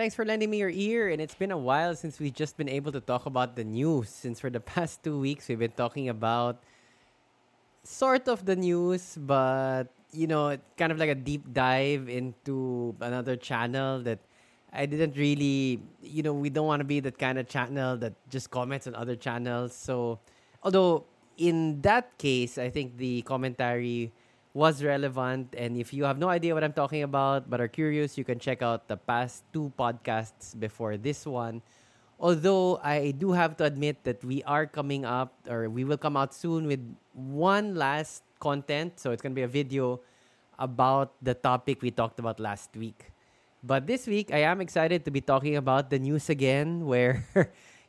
Thanks for lending me your ear. And it's been a while since we've just been able to talk about the news. Since for the past two weeks, we've been talking about sort of the news, but, you know, kind of like a deep dive into another channel that I didn't really, you know, we don't want to be that kind of channel that just comments on other channels. So, although in that case, I think the commentary was relevant. And if you have no idea what I'm talking about but are curious, you can check out the past two podcasts before this one. Although I do have to admit that we are coming up, or we will come out soon with one last content. So it's going to be a video about the topic we talked about last week. But this week, I am excited to be talking about the news again, where,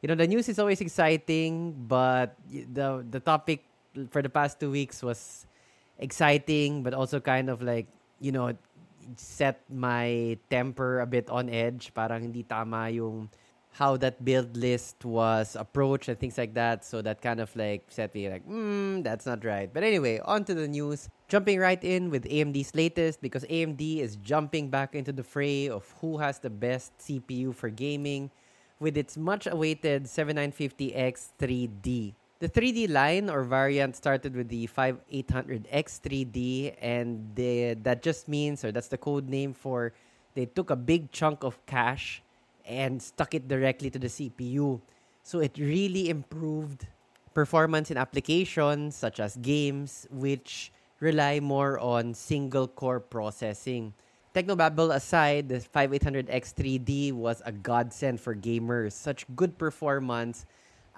you know, the news is always exciting, but the, the topic for the past two weeks was exciting, but also kind of like, you know, set my temper a bit on edge. Parang hindi tama yung how that build list was approached and things like that. So that kind of like set me like, hmm, that's not right. But anyway, on to the news. Jumping right in with AMD's latest because AMD is jumping back into the fray of who has the best CPU for gaming with its much awaited 7950X 3D. The 3D line or variant started with the 5800X 3D, and that just means, or that's the code name for, they took a big chunk of cache and stuck it directly to the CPU. So it really improved performance in applications such as games, which rely more on single core processing. Technobabble aside, the 5800X 3D was a godsend for gamers. Such good performance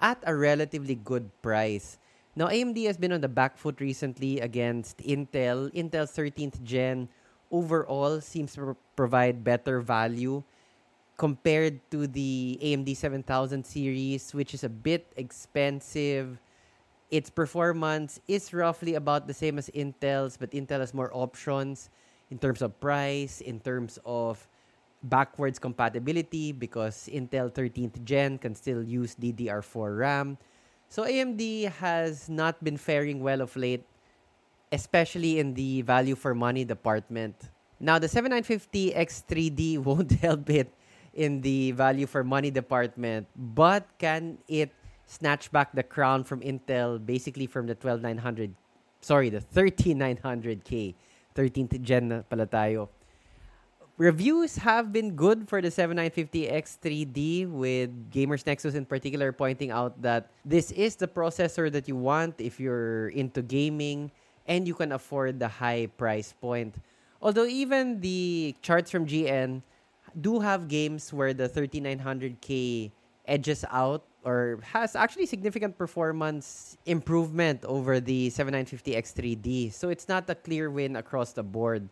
at a relatively good price. Now, AMD has been on the back foot recently against Intel. Intel's 13th gen overall seems to provide better value compared to the AMD 7000 series, which is a bit expensive. Its performance is roughly about the same as Intel's, but Intel has more options in terms of price, in terms of backwards compatibility because Intel 13th gen can still use DDR4 RAM. So AMD has not been faring well of late, especially in the value for money department. Now, the 7950X3D won't help it in the value for money department, but can it snatch back the crown from Intel, basically from the 12900, sorry, the 13900K, 13th gen pala tayo reviews have been good for the 7950X3D with Gamers Nexus in particular pointing out that this is the processor that you want if you're into gaming and you can afford the high price point. Although even the charts from GN do have games where the 3900K edges out or has actually significant performance improvement over the 7950X3D. So it's not a clear win across the board.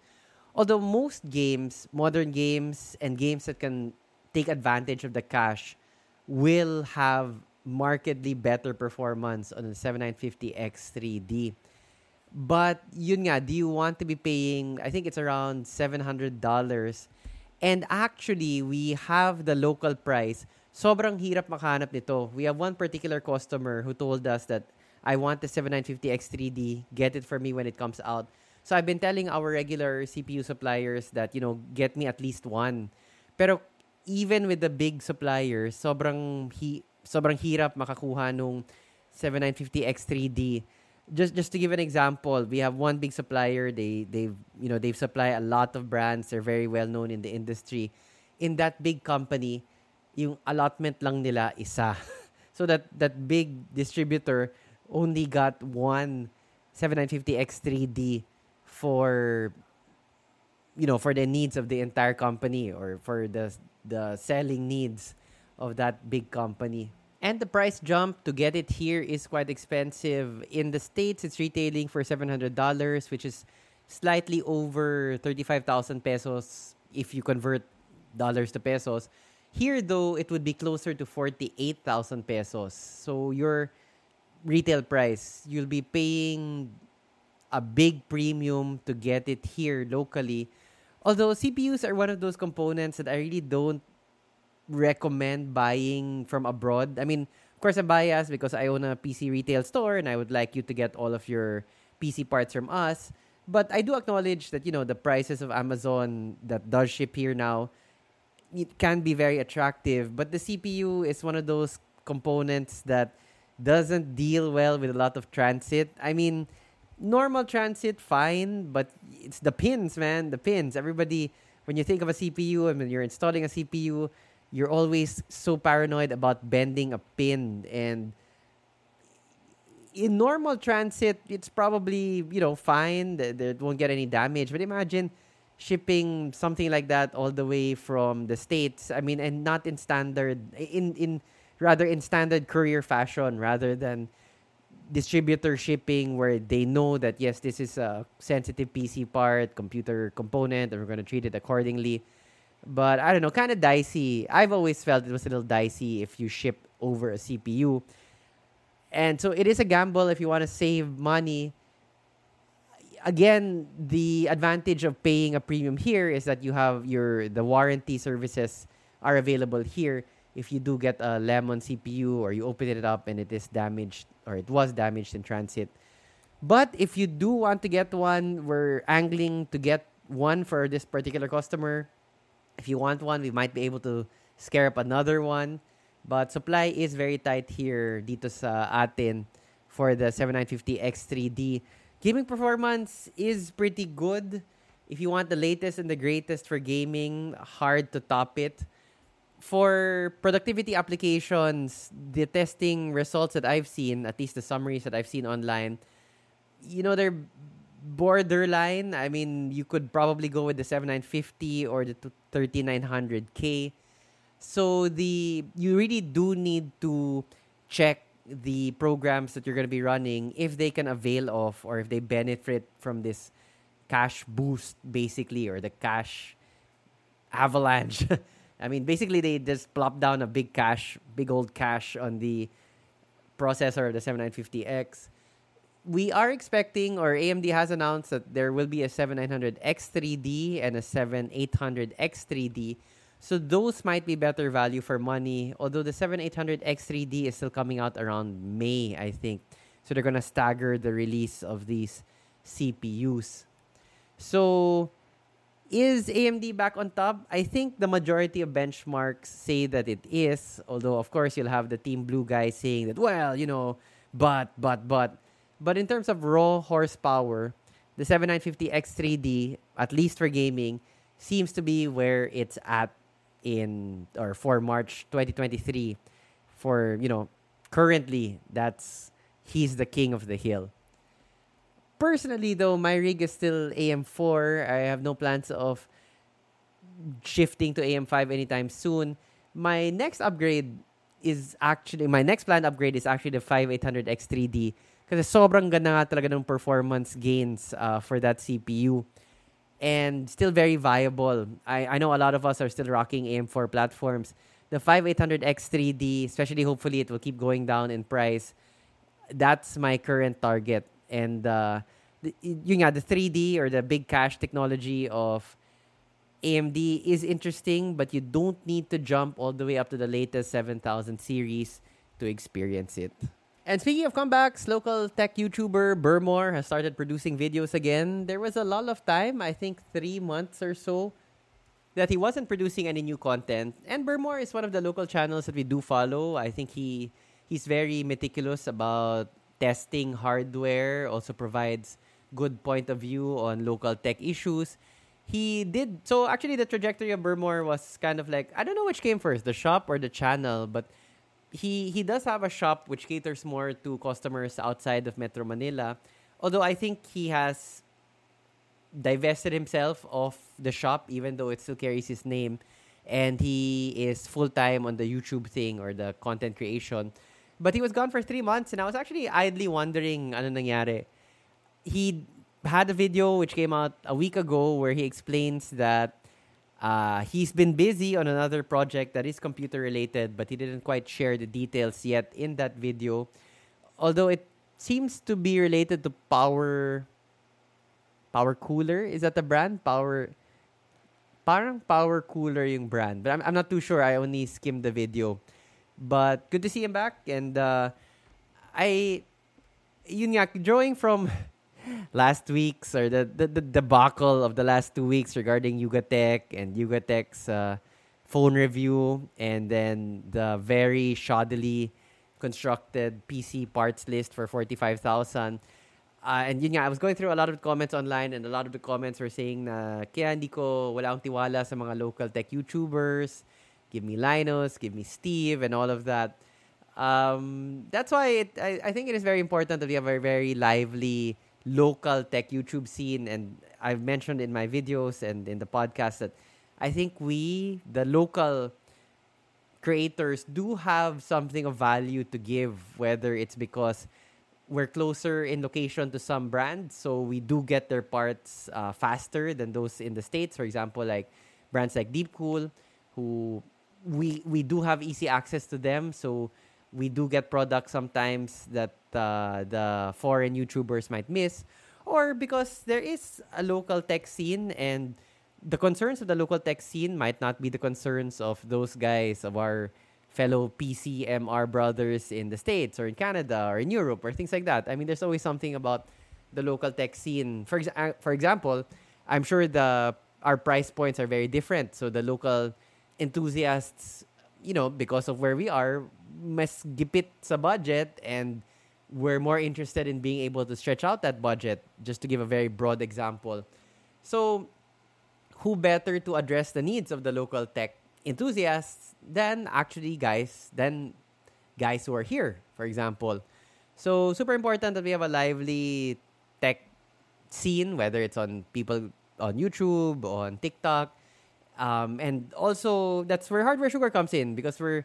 Although most games, modern games, and games that can take advantage of the cache will have markedly better performance on the 7950X 3D. But yun nga, do you want to be paying, I think it's around $700. And actually, we have the local price. Sobrang hirap makahanap nito. We have one particular customer who told us that I want the 7950X 3D, get it for me when it comes out. So I've been telling our regular CPU suppliers that, you know, get me at least one. Pero even with the big suppliers, sobrang hi sobrang hirap makakuha nung 7950X3D. Just just to give an example, we have one big supplier. They they've you know they've supplied a lot of brands. They're very well known in the industry. In that big company, yung allotment lang nila isa. so that that big distributor only got one 7950X3D for you know for the needs of the entire company or for the the selling needs of that big company. And the price jump to get it here is quite expensive. In the states it's retailing for $700 which is slightly over 35,000 pesos if you convert dollars to pesos. Here though it would be closer to 48,000 pesos. So your retail price you'll be paying a big premium to get it here locally. Although CPUs are one of those components that I really don't recommend buying from abroad. I mean, of course, I'm biased because I own a PC retail store and I would like you to get all of your PC parts from us. But I do acknowledge that, you know, the prices of Amazon that does ship here now, it can be very attractive. But the CPU is one of those components that doesn't deal well with a lot of transit. I mean, normal transit, fine, but it's the pins, man. The pins. Everybody, when you think of a CPU and when you're installing a CPU, you're always so paranoid about bending a pin. And in normal transit, it's probably, you know, fine. It won't get any damage. But imagine shipping something like that all the way from the States. I mean, and not in standard, in, in, rather in standard courier fashion rather than distributor shipping where they know that yes this is a sensitive pc part computer component and we're going to treat it accordingly. But i don't know kind of dicey. I've always felt it was a little dicey if you ship over a cpu and so it is a gamble if you want to save money. Again the advantage of paying a premium here is that you have your the warranty services are available here if you do get a lemon CPU or you open it up and it is damaged or it was damaged in transit. But if you do want to get one, we're angling to get one for this particular customer. If you want one, we might be able to scare up another one. But supply is very tight here dito sa atin for the 7950 X3D. Gaming performance is pretty good. If you want the latest and the greatest for gaming, hard to top it for productivity applications, the testing results that I've seen, at least the summaries that I've seen online, you know, they're borderline. I mean, you could probably go with the 7950 or the 3900K. So the you really do need to check the programs that you're going to be running if they can avail of or if they benefit from this cache boost basically or the cache avalanche I mean, basically they just plop down a big cache, big old cache on the processor, the 7950X. We are expecting, or AMD has announced that there will be a 7900X3D and a 7800X3D. So those might be better value for money. Although the 7800X3D is still coming out around May, I think. So they're gonna stagger the release of these CPUs. So is AMD back on top? I think the majority of benchmarks say that it is. Although, of course, you'll have the Team Blue guys saying that, well, you know, but, but, but. But in terms of raw horsepower, the 7950X3D, at least for gaming, seems to be where it's at in or for March 2023. For, you know, currently, that's he's the king of the hill personally, though, my rig is still AM4. I have no plans of shifting to AM5 anytime soon. My next upgrade is actually, my next planned upgrade is actually the 5800X3D. Kasi sobrang ganda nga talaga ng performance gains uh, for that CPU. And still very viable. I, I know a lot of us are still rocking AM4 platforms. The 5800X3D, especially hopefully it will keep going down in price. That's my current target and uh, the, the 3D or the big cache technology of AMD is interesting, but you don't need to jump all the way up to the latest 7000 series to experience it. And speaking of comebacks, local tech YouTuber Bermor has started producing videos again. There was a lot of time, I think three months or so, that he wasn't producing any new content. And Bermor is one of the local channels that we do follow. I think he he's very meticulous about testing hardware, also provides good point of view on local tech issues. He did so actually the trajectory of Bermor was kind of like I don't know which came first, the shop or the channel, but he he does have a shop which caters more to customers outside of Metro Manila. Although I think he has divested himself of the shop even though it still carries his name and he is full time on the YouTube thing or the content creation. But he was gone for three months, and I was actually idly wondering ano nangyari. He had a video which came out a week ago where he explains that uh, he's been busy on another project that is computer related, but he didn't quite share the details yet in that video. Although it seems to be related to Power Power Cooler. Is that the brand? Power Parang Power Cooler yung brand. But I'm, I'm not too sure. I only skimmed the video. But good to see him back. And uh, I, yun nga, drawing from last week's or the, the, the debacle of the last two weeks regarding Yugatech and Yugatech's uh, phone review and then the very shoddily constructed PC parts list for 45,000. Uh, and yun nga, I was going through a lot of comments online and a lot of the comments were saying na kaya hindi ko wala tiwala sa mga local tech YouTubers. Give me Linus, give me Steve and all of that. Um, that's why it, I, I think it is very important that we have a very lively local tech YouTube scene. And I've mentioned in my videos and in the podcast that I think we, the local creators, do have something of value to give, whether it's because we're closer in location to some brands, so we do get their parts uh, faster than those in the states. For example, like brands like Deepcool, who we we do have easy access to them, so we do get products sometimes that uh, the foreign YouTubers might miss, or because there is a local tech scene and the concerns of the local tech scene might not be the concerns of those guys of our fellow PCMR brothers in the States or in Canada or in Europe or things like that. I mean, there's always something about the local tech scene. For, exa- uh, for example, I'm sure the our price points are very different. So the local enthusiasts, you know, because of where we are, mas gipit sa budget and we're more interested in being able to stretch out that budget, just to give a very broad example. So who better to address the needs of the local tech enthusiasts than actually guys than guys who are here, for example. So super important that we have a lively tech scene, whether it's on people on YouTube, on TikTok, um, and also that's where hardware sugar comes in because we're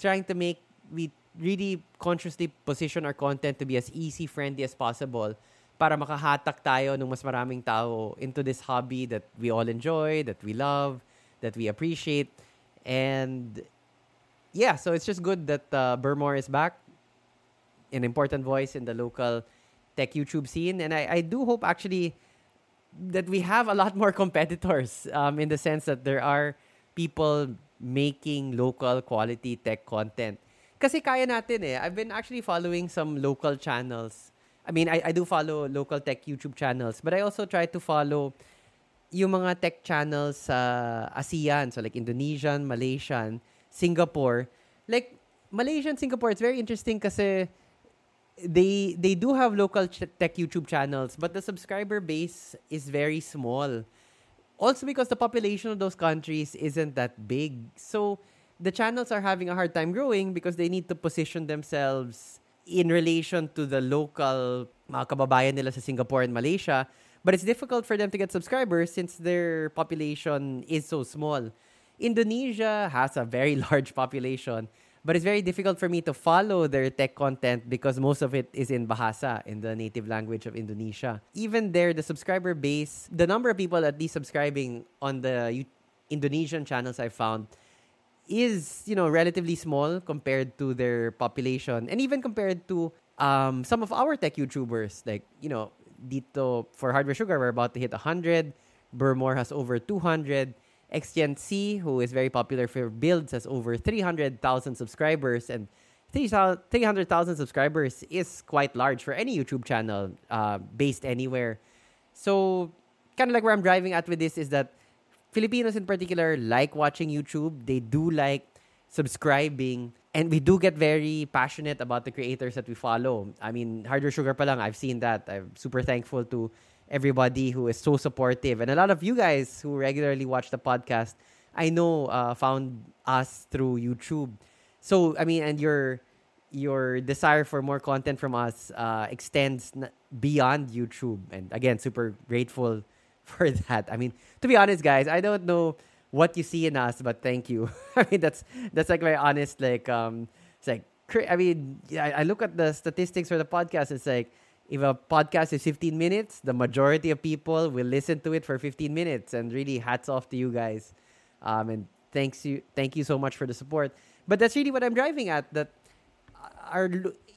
trying to make we really consciously position our content to be as easy friendly as possible para makahatak tayo ng mas maraming tao into this hobby that we all enjoy, that we love, that we appreciate. And yeah, so it's just good that uh, Bermor is back, an important voice in the local tech YouTube scene. And I, I do hope actually that we have a lot more competitors um, in the sense that there are people making local quality tech content. Kasi kaya natin eh. I've been actually following some local channels I mean, I, I do follow local tech YouTube channels, but I also try to follow yung mga tech channels sa ASEAN, so like Indonesian, Malaysian, Singapore. Like Malaysian, Singapore, it's very interesting kasi they they do have local ch- tech YouTube channels, but the subscriber base is very small. Also because the population of those countries isn't that big. So the channels are having a hard time growing because they need to position themselves in relation to the local mga kababayan nila sa Singapore and Malaysia. But it's difficult for them to get subscribers since their population is so small. Indonesia has a very large population, but it's very difficult for me to follow their tech content because most of it is in Bahasa, in the native language of Indonesia. Even there, the subscriber base, the number of people at least subscribing on the Indonesian channels I found is you know relatively small compared to their population and even compared to um, some of our tech YouTubers. Like you know dito for hardware sugar we're about to hit 100 Bermor has over 200 XGN who is very popular for builds has over 300,000 subscribers and 300,000 subscribers is quite large for any YouTube channel uh, based anywhere so kind of like where I'm driving at with this is that Filipinos in particular like watching YouTube. They do like subscribing. And we do get very passionate about the creators that we follow. I mean, Hardware Sugar palang, I've seen that. I'm super thankful to everybody who is so supportive. And a lot of you guys who regularly watch the podcast, I know uh, found us through YouTube. So, I mean, and your your desire for more content from us uh, extends beyond YouTube. And again, super grateful for that. I mean, to be honest, guys, I don't know what you see in us, but thank you. I mean, that's that's like very honest. Like, um, it's like I mean, I, I look at the statistics for the podcast. It's like if a podcast is 15 minutes, the majority of people will listen to it for 15 minutes. And really, hats off to you guys. Um, and thanks you, thank you so much for the support. But that's really what I'm driving at. That our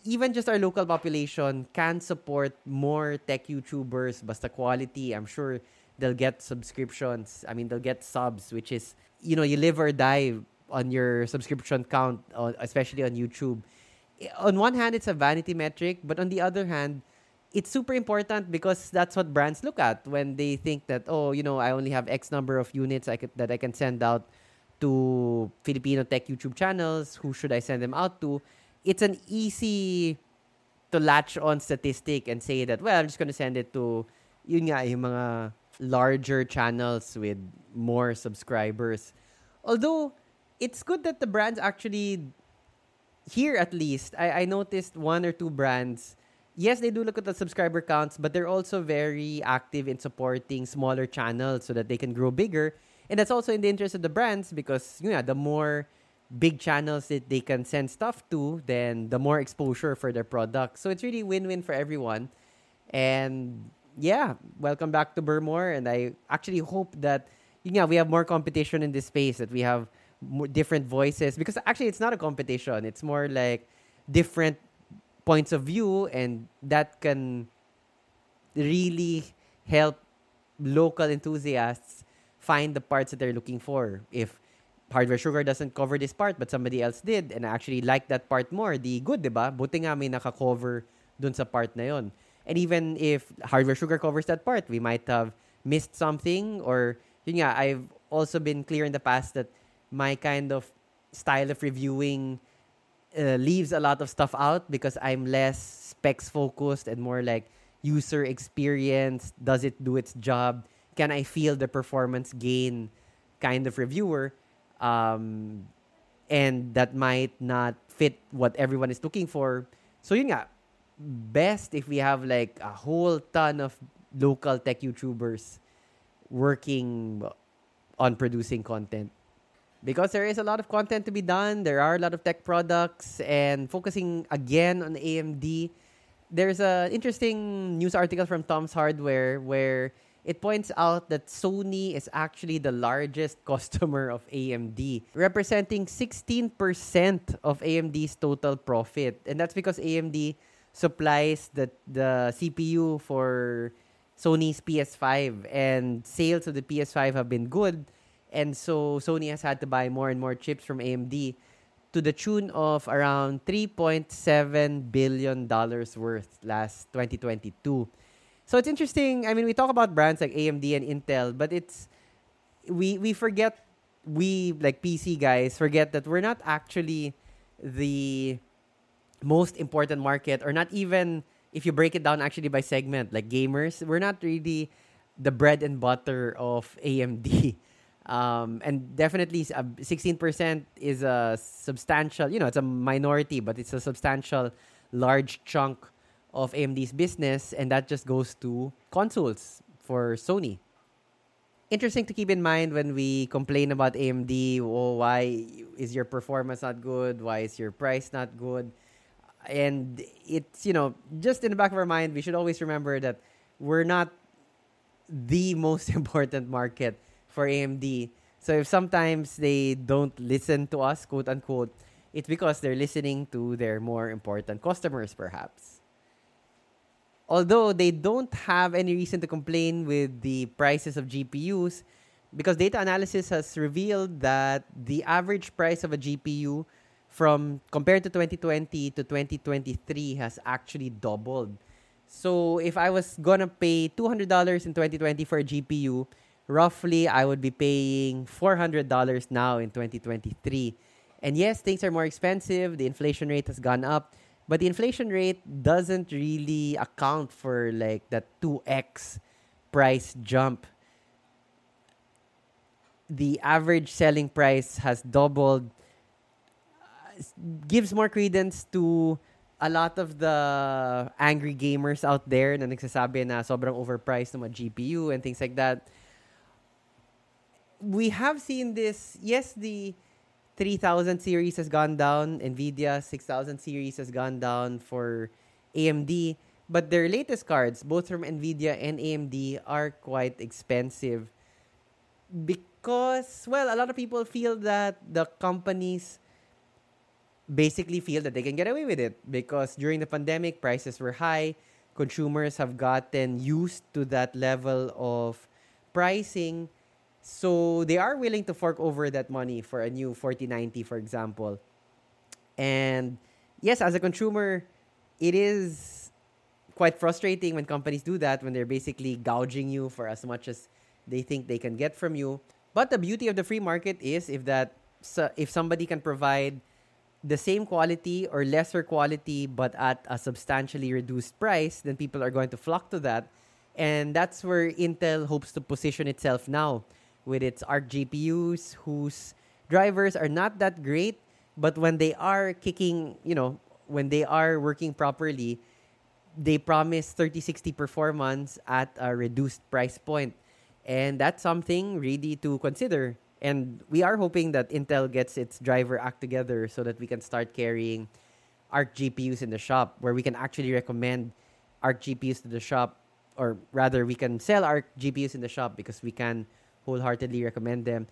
even just our local population can support more tech YouTubers, basta quality. I'm sure they'll get subscriptions. I mean, they'll get subs, which is, you know, you live or die on your subscription count, especially on YouTube. On one hand, it's a vanity metric, but on the other hand, it's super important because that's what brands look at when they think that, oh, you know, I only have X number of units I could, that I can send out to Filipino tech YouTube channels. Who should I send them out to? It's an easy to latch on statistic and say that, well, I'm just going to send it to yun nga, yung mga larger channels with more subscribers. Although, it's good that the brands actually, here at least, I, I noticed one or two brands, yes, they do look at the subscriber counts, but they're also very active in supporting smaller channels so that they can grow bigger. And that's also in the interest of the brands because, you know, the more big channels that they can send stuff to, then the more exposure for their product. So it's really win-win for everyone. And yeah, welcome back to Bermor. And I actually hope that yeah, we have more competition in this space, that we have more different voices. Because actually, it's not a competition. It's more like different points of view, and that can really help local enthusiasts find the parts that they're looking for. If Hardware Sugar doesn't cover this part, but somebody else did, and I actually like that part more, the good, di ba? Buti nga may naka-cover dun sa part na yon. And even if Hardware Sugar covers that part, we might have missed something or, yun nga, I've also been clear in the past that my kind of style of reviewing uh, leaves a lot of stuff out because I'm less specs focused and more like user experience. Does it do its job? Can I feel the performance gain kind of reviewer? um, and that might not fit what everyone is looking for. So yun nga, best if we have like a whole ton of local tech YouTubers working on producing content. Because there is a lot of content to be done, there are a lot of tech products, and focusing again on AMD. There's an interesting news article from Tom's Hardware where it points out that Sony is actually the largest customer of AMD, representing 16% of AMD's total profit. And that's because AMD supplies the, the CPU for Sony's PS5, and sales of the PS5 have been good. And so Sony has had to buy more and more chips from AMD to the tune of around $3.7 billion worth last 2022. So it's interesting. I mean, we talk about brands like AMD and Intel, but it's we we forget we like PC guys forget that we're not actually the most important market or not even if you break it down actually by segment like gamers we're not really the bread and butter of AMD um, and definitely 16% is a substantial you know it's a minority but it's a substantial large chunk of AMD's business, and that just goes to consoles for Sony. Interesting to keep in mind when we complain about AMD. Oh, why is your performance not good? Why is your price not good? And it's, you know, just in the back of our mind, we should always remember that we're not the most important market for AMD. So if sometimes they don't listen to us, quote unquote, it's because they're listening to their more important customers, perhaps although they don't have any reason to complain with the prices of GPUs, because data analysis has revealed that the average price of a GPU from compared to 2020 to 2023 has actually doubled. So if I was gonna pay $200 in 2020 for a GPU, roughly I would be paying $400 now in 2023. And yes, things are more expensive, the inflation rate has gone up, but the inflation rate doesn't really account for like that 2x price jump. The average selling price has doubled. Gives more credence to a lot of the angry gamers out there na nagsasabi na sobrang overpriced ng GPU and things like that. We have seen this. Yes, the 3000 series has gone down. Nvidia 6000 series has gone down for AMD. But their latest cards, both from Nvidia and AMD, are quite expensive because, well, a lot of people feel that the companies basically feel that they can get away with it because during the pandemic, prices were high. Consumers have gotten used to that level of pricing so they are willing to fork over that money for a new 4090, for example. And yes, as a consumer, it is quite frustrating when companies do that, when they're basically gouging you for as much as they think they can get from you. But the beauty of the free market is if that if somebody can provide the same quality or lesser quality but at a substantially reduced price, then people are going to flock to that. And that's where Intel hopes to position itself now with its Arc GPUs whose drivers are not that great, but when they are kicking, you know, when they are working properly, they promise 3060 performance at a reduced price point. And that's something really to consider. And we are hoping that Intel gets its driver act together so that we can start carrying Arc GPUs in the shop where we can actually recommend Arc GPUs to the shop or rather we can sell Arc GPUs in the shop because we can wholeheartedly recommend them.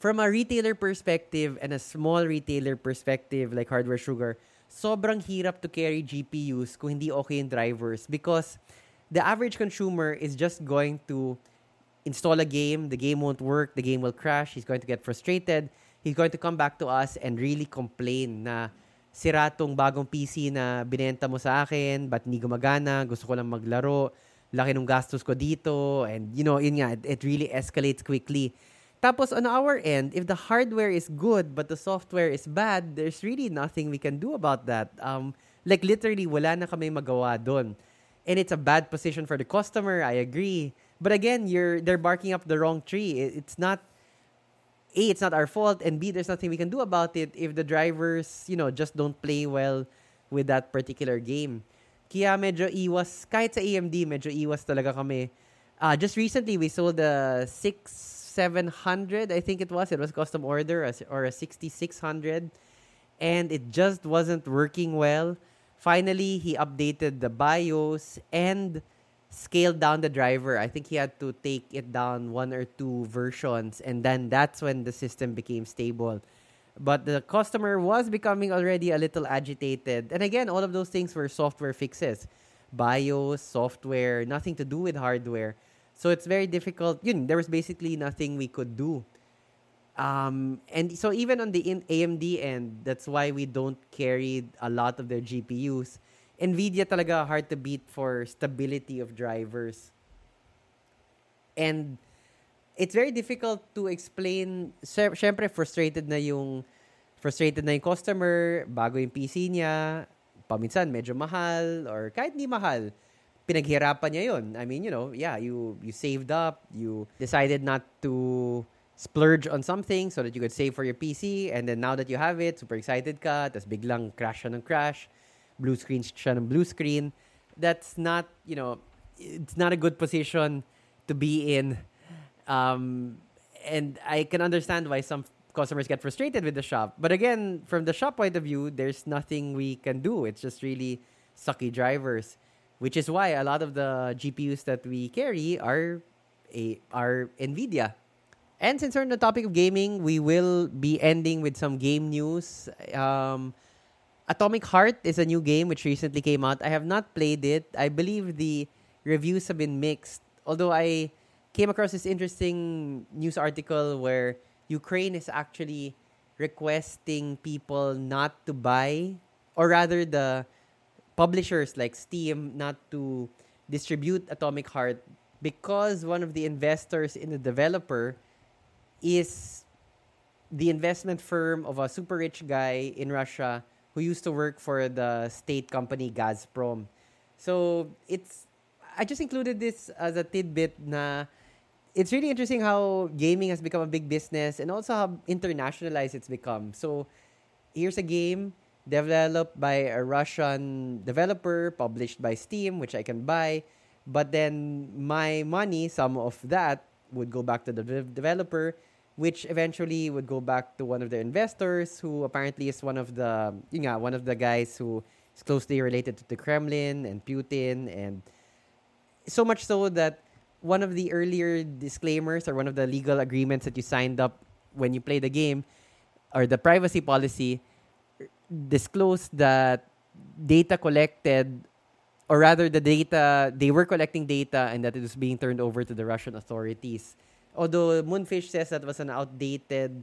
From a retailer perspective and a small retailer perspective like Hardware Sugar, sobrang hirap to carry GPUs kung hindi okay yung drivers because the average consumer is just going to install a game, the game won't work, the game will crash, he's going to get frustrated, he's going to come back to us and really complain na sira tong bagong PC na binenta mo sa akin, but hindi gumagana, gusto ko lang maglaro, laki ng gastos ko dito, and you know, yun nga, it, it really escalates quickly. Tapos on our end, if the hardware is good but the software is bad, there's really nothing we can do about that. Um, like literally, wala na kami magawa doon. And it's a bad position for the customer, I agree. But again, you're they're barking up the wrong tree. it's not a it's not our fault, and b there's nothing we can do about it if the drivers you know just don't play well with that particular game. Kaya medyo iwas kahit sa AMD medyo iwas talaga kami. Uh, just recently we sold the 6700 I think it was it was custom order or a 6600 and it just wasn't working well. Finally, he updated the BIOS and scaled down the driver. I think he had to take it down one or two versions, and then that's when the system became stable. But the customer was becoming already a little agitated. And again, all of those things were software fixes BIOS, software, nothing to do with hardware. So it's very difficult. There was basically nothing we could do. Um, and so even on the AMD end, that's why we don't carry a lot of their GPUs Nvidia talaga hard to beat for stability of drivers. And it's very difficult to explain. Siyempre, frustrated na yung frustrated na yung customer bago yung PC niya. Paminsan, medyo mahal or kahit hindi mahal. Pinaghirapan niya yun. I mean, you know, yeah, you, you saved up. You decided not to splurge on something so that you could save for your PC. And then now that you have it, super excited ka. Tapos biglang crash siya ng crash blue screen siya ng blue screen. That's not, you know, it's not a good position to be in. Um, and I can understand why some customers get frustrated with the shop. But again, from the shop point of view, there's nothing we can do. It's just really sucky drivers, which is why a lot of the GPUs that we carry are a are Nvidia. And since we're on the topic of gaming, we will be ending with some game news. Um, Atomic Heart is a new game which recently came out. I have not played it. I believe the reviews have been mixed. Although I came across this interesting news article where Ukraine is actually requesting people not to buy, or rather, the publishers like Steam not to distribute Atomic Heart because one of the investors in the developer is the investment firm of a super rich guy in Russia who used to work for the state company Gazprom. So it's I just included this as a tidbit na it's really interesting how gaming has become a big business and also how internationalized it's become. So here's a game developed by a Russian developer, published by Steam, which I can buy. But then my money, some of that, would go back to the de- developer which eventually would go back to one of their investors who apparently is one of the you know, one of the guys who is closely related to the Kremlin and Putin and so much so that one of the earlier disclaimers or one of the legal agreements that you signed up when you play the game or the privacy policy disclosed that data collected or rather the data they were collecting data and that it was being turned over to the Russian authorities although Mundfish says that was an outdated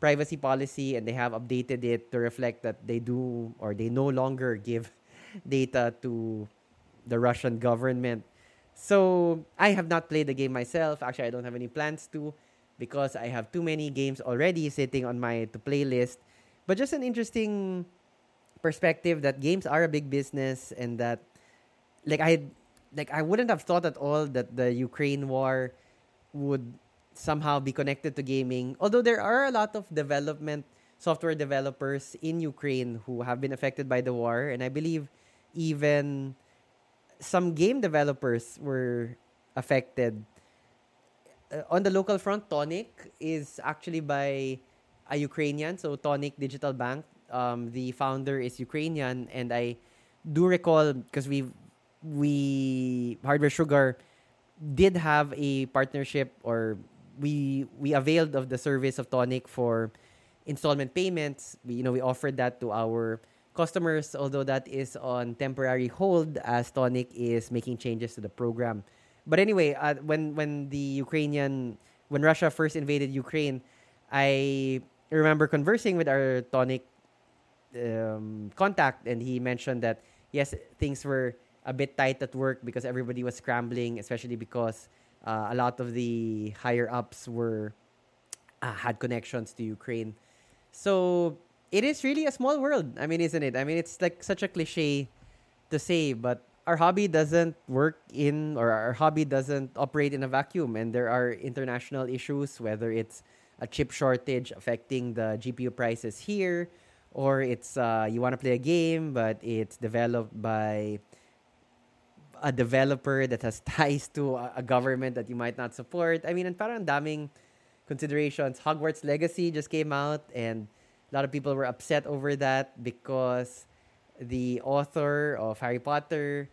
privacy policy and they have updated it to reflect that they do or they no longer give data to the Russian government. So I have not played the game myself. Actually, I don't have any plans to. because I have too many games already sitting on my to play list. But just an interesting perspective that games are a big business and that like I like I wouldn't have thought at all that the Ukraine war would somehow be connected to gaming. Although there are a lot of development software developers in Ukraine who have been affected by the war and I believe even some game developers were affected. Uh, on the local front, Tonik is actually by a Ukrainian, so Tonik Digital Bank. Um, the founder is Ukrainian, and I do recall because we we Hardware Sugar did have a partnership, or we we availed of the service of Tonik for installment payments. We, you know, we offered that to our customers, although that is on temporary hold as Tonik is making changes to the program. But anyway, uh, when when the Ukrainian when Russia first invaded Ukraine, I remember conversing with our Tonik um, contact, and he mentioned that yes, things were a bit tight at work because everybody was scrambling, especially because uh, a lot of the higher ups were uh, had connections to Ukraine. So it is really a small world. I mean, isn't it? I mean, it's like such a cliche to say, but our hobby doesn't work in or our hobby doesn't operate in a vacuum and there are international issues whether it's a chip shortage affecting the GPU prices here or it's uh, you want to play a game but it's developed by a developer that has ties to a, government that you might not support. I mean, and parang daming considerations. Hogwarts Legacy just came out and a lot of people were upset over that because the author of Harry Potter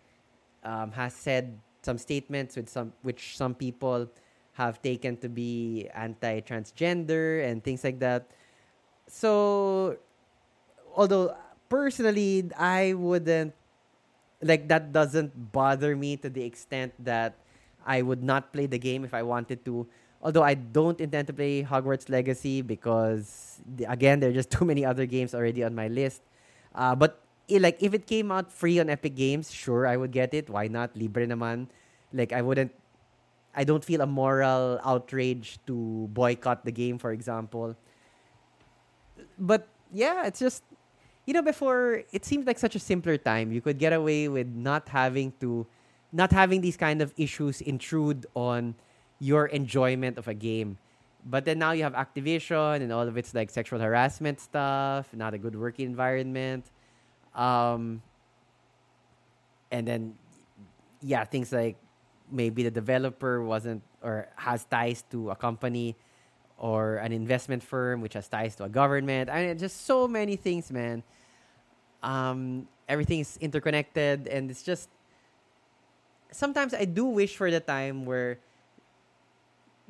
um, has said some statements with some which some people have taken to be anti-transgender and things like that. So, although personally I wouldn't like that doesn't bother me to the extent that I would not play the game if I wanted to Although I don't intend to play Hogwarts Legacy because again there are just too many other games already on my list. Uh, but like if it came out free on Epic Games, sure I would get it. Why not? Libre naman. Like I wouldn't I don't feel a moral outrage to boycott the game, for example. But yeah, it's just you know before it seemed like such a simpler time. You could get away with not having to not having these kind of issues intrude on your enjoyment of a game. But then now you have Activision and all of its like sexual harassment stuff, not a good working environment. Um, and then, yeah, things like maybe the developer wasn't or has ties to a company or an investment firm which has ties to a government. I mean, just so many things, man. Um, everything is interconnected, and it's just sometimes I do wish for the time where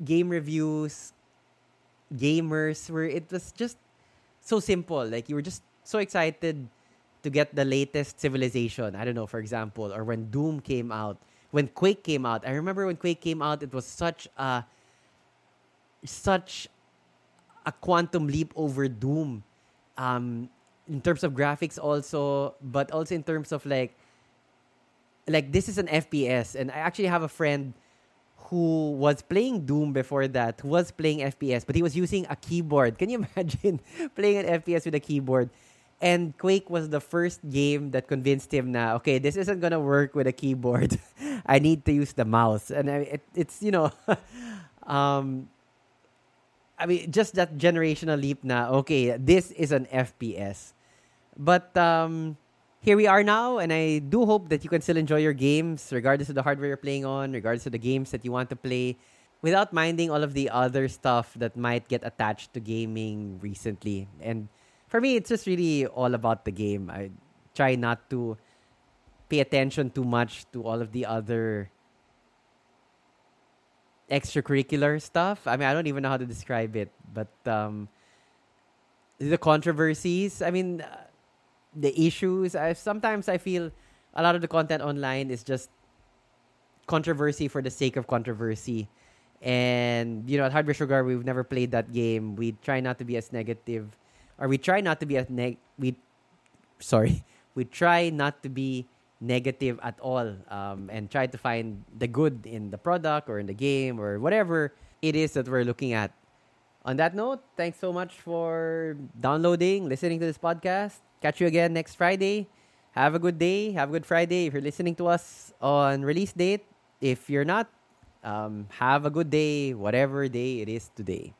game reviews, gamers, where it was just so simple. Like you were just so excited to get the latest civilization. I don't know, for example, or when Doom came out, when Quake came out. I remember when Quake came out, it was such a such a quantum leap over Doom. Um, in terms of graphics also, but also in terms of like like this is an FPS and I actually have a friend who was playing Doom before that, who was playing FPS, but he was using a keyboard. Can you imagine playing an FPS with a keyboard? And Quake was the first game that convinced him now, okay, this isn't gonna work with a keyboard. I need to use the mouse. And I, it, it's, you know, um, I mean, just that generational leap now, okay, this is an FPS. But um, here we are now, and I do hope that you can still enjoy your games, regardless of the hardware you're playing on, regardless of the games that you want to play, without minding all of the other stuff that might get attached to gaming recently. And for me, it's just really all about the game. I try not to pay attention too much to all of the other extracurricular stuff. I mean, I don't even know how to describe it, but um, the controversies. I mean, the issues. I sometimes I feel a lot of the content online is just controversy for the sake of controversy. And you know, at Hardware Sugar, we've never played that game. We try not to be as negative, or we try not to be as neg. We, sorry, we try not to be negative at all, um, and try to find the good in the product or in the game or whatever it is that we're looking at. On that note, thanks so much for downloading, listening to this podcast. Catch you again next Friday. Have a good day. Have a good Friday. If you're listening to us on release date, if you're not, um, have a good day, whatever day it is today.